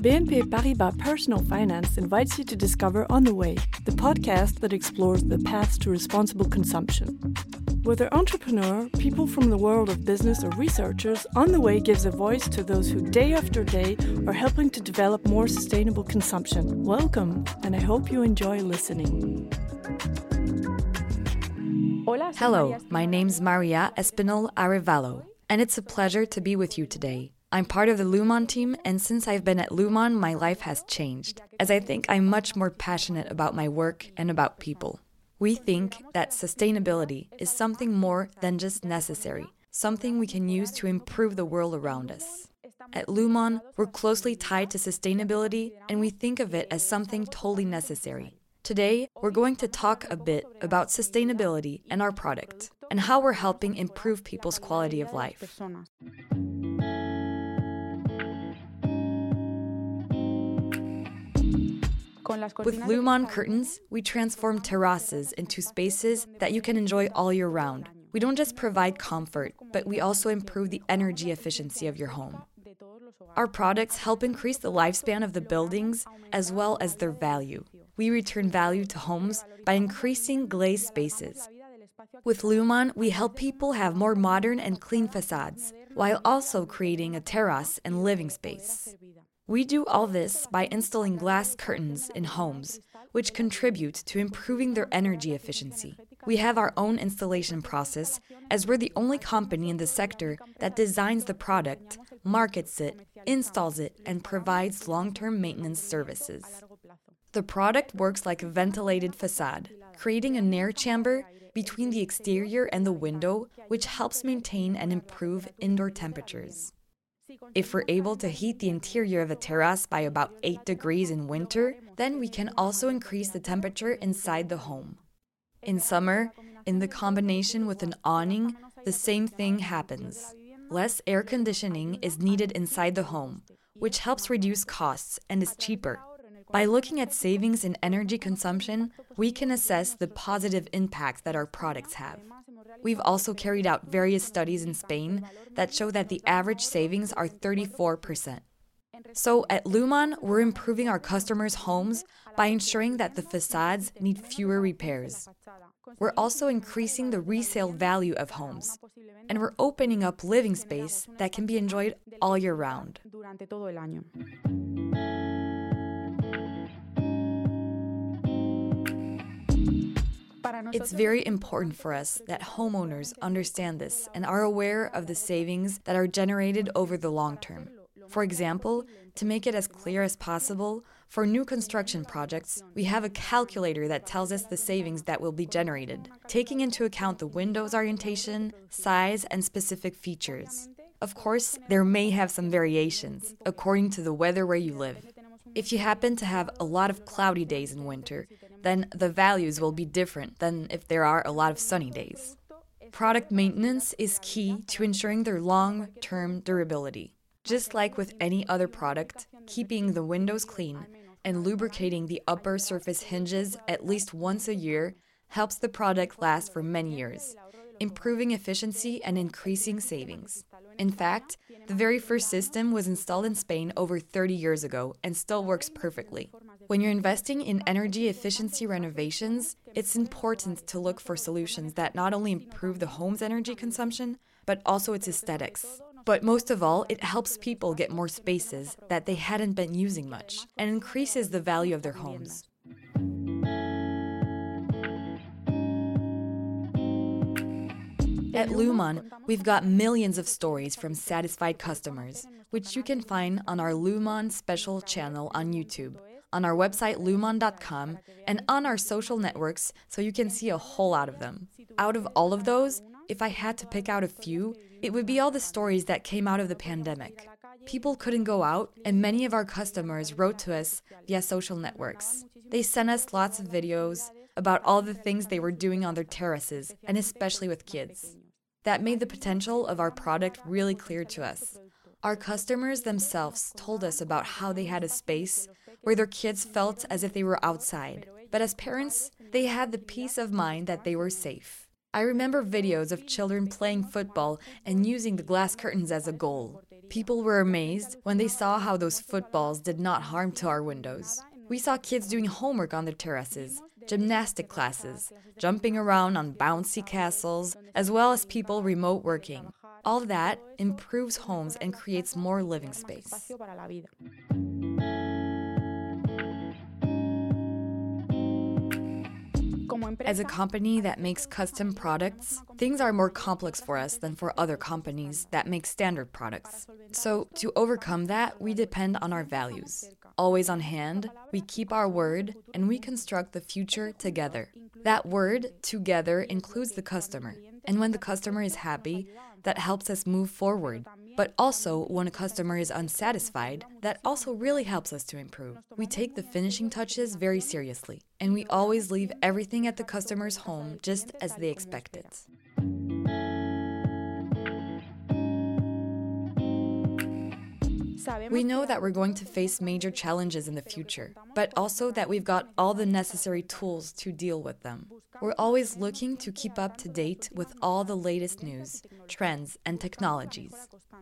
BNP Paribas Personal Finance invites you to discover On the Way, the podcast that explores the paths to responsible consumption. Whether entrepreneur, people from the world of business, or researchers, On the Way gives a voice to those who day after day are helping to develop more sustainable consumption. Welcome, and I hope you enjoy listening. Hello, my name's Maria Espinoll Arevalo, and it's a pleasure to be with you today. I'm part of the Lumon team, and since I've been at Lumon, my life has changed, as I think I'm much more passionate about my work and about people. We think that sustainability is something more than just necessary, something we can use to improve the world around us. At Lumon, we're closely tied to sustainability, and we think of it as something totally necessary. Today, we're going to talk a bit about sustainability and our product, and how we're helping improve people's quality of life. With Lumon curtains, we transform terraces into spaces that you can enjoy all year round. We don't just provide comfort, but we also improve the energy efficiency of your home. Our products help increase the lifespan of the buildings as well as their value. We return value to homes by increasing glazed spaces. With Lumon, we help people have more modern and clean facades, while also creating a terrace and living space. We do all this by installing glass curtains in homes, which contribute to improving their energy efficiency. We have our own installation process, as we're the only company in the sector that designs the product, markets it, installs it, and provides long term maintenance services. The product works like a ventilated facade, creating an air chamber between the exterior and the window, which helps maintain and improve indoor temperatures. If we're able to heat the interior of a terrace by about 8 degrees in winter, then we can also increase the temperature inside the home. In summer, in the combination with an awning, the same thing happens. Less air conditioning is needed inside the home, which helps reduce costs and is cheaper. By looking at savings in energy consumption, we can assess the positive impact that our products have. We've also carried out various studies in Spain that show that the average savings are 34%. So at Lumon, we're improving our customers' homes by ensuring that the facades need fewer repairs. We're also increasing the resale value of homes, and we're opening up living space that can be enjoyed all year round. It's very important for us that homeowners understand this and are aware of the savings that are generated over the long term. For example, to make it as clear as possible, for new construction projects, we have a calculator that tells us the savings that will be generated, taking into account the window's orientation, size, and specific features. Of course, there may have some variations according to the weather where you live. If you happen to have a lot of cloudy days in winter, then the values will be different than if there are a lot of sunny days. Product maintenance is key to ensuring their long term durability. Just like with any other product, keeping the windows clean and lubricating the upper surface hinges at least once a year helps the product last for many years, improving efficiency and increasing savings. In fact, the very first system was installed in Spain over 30 years ago and still works perfectly. When you're investing in energy efficiency renovations, it's important to look for solutions that not only improve the home's energy consumption, but also its aesthetics. But most of all, it helps people get more spaces that they hadn't been using much and increases the value of their homes. At Lumon, we've got millions of stories from satisfied customers, which you can find on our Lumon special channel on YouTube on our website lumon.com, and on our social networks so you can see a whole lot of them. Out of all of those, if I had to pick out a few, it would be all the stories that came out of the pandemic. People couldn't go out, and many of our customers wrote to us via social networks. They sent us lots of videos about all the things they were doing on their terraces, and especially with kids. That made the potential of our product really clear to us. Our customers themselves told us about how they had a space where their kids felt as if they were outside. But as parents, they had the peace of mind that they were safe. I remember videos of children playing football and using the glass curtains as a goal. People were amazed when they saw how those footballs did not harm to our windows. We saw kids doing homework on their terraces, gymnastic classes, jumping around on bouncy castles, as well as people remote working. All that improves homes and creates more living space. As a company that makes custom products, things are more complex for us than for other companies that make standard products. So, to overcome that, we depend on our values. Always on hand, we keep our word, and we construct the future together. That word, together, includes the customer. And when the customer is happy, that helps us move forward. But also, when a customer is unsatisfied, that also really helps us to improve. We take the finishing touches very seriously, and we always leave everything at the customer's home just as they expect it. We know that we're going to face major challenges in the future, but also that we've got all the necessary tools to deal with them. We're always looking to keep up to date with all the latest news, trends, and technologies.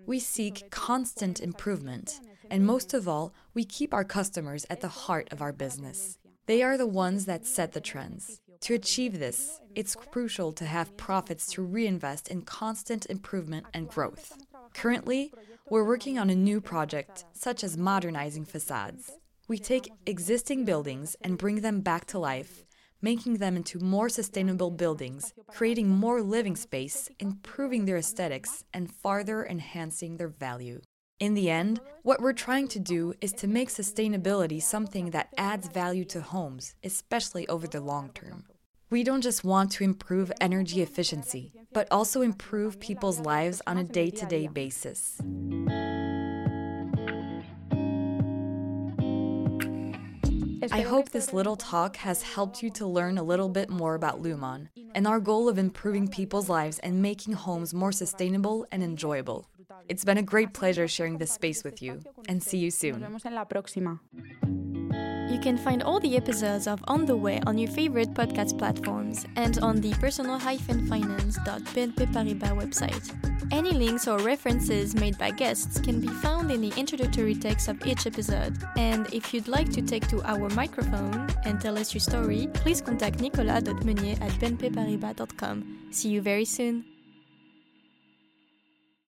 We seek constant improvement, and most of all, we keep our customers at the heart of our business. They are the ones that set the trends. To achieve this, it's crucial to have profits to reinvest in constant improvement and growth. Currently, we're working on a new project, such as modernizing facades. We take existing buildings and bring them back to life making them into more sustainable buildings, creating more living space, improving their aesthetics, and farther enhancing their value. In the end, what we're trying to do is to make sustainability something that adds value to homes, especially over the long term. We don't just want to improve energy efficiency, but also improve people's lives on a day to day basis. I hope this little talk has helped you to learn a little bit more about Lumon and our goal of improving people's lives and making homes more sustainable and enjoyable. It's been a great pleasure sharing this space with you, and see you soon. You can find all the episodes of On the Way on your favorite podcast platforms and on the personal-finance.bnp Paribas website. Any links or references made by guests can be found in the introductory text of each episode. And if you'd like to take to our microphone and tell us your story, please contact nicolas.meunier at bnpparibas.com. See you very soon!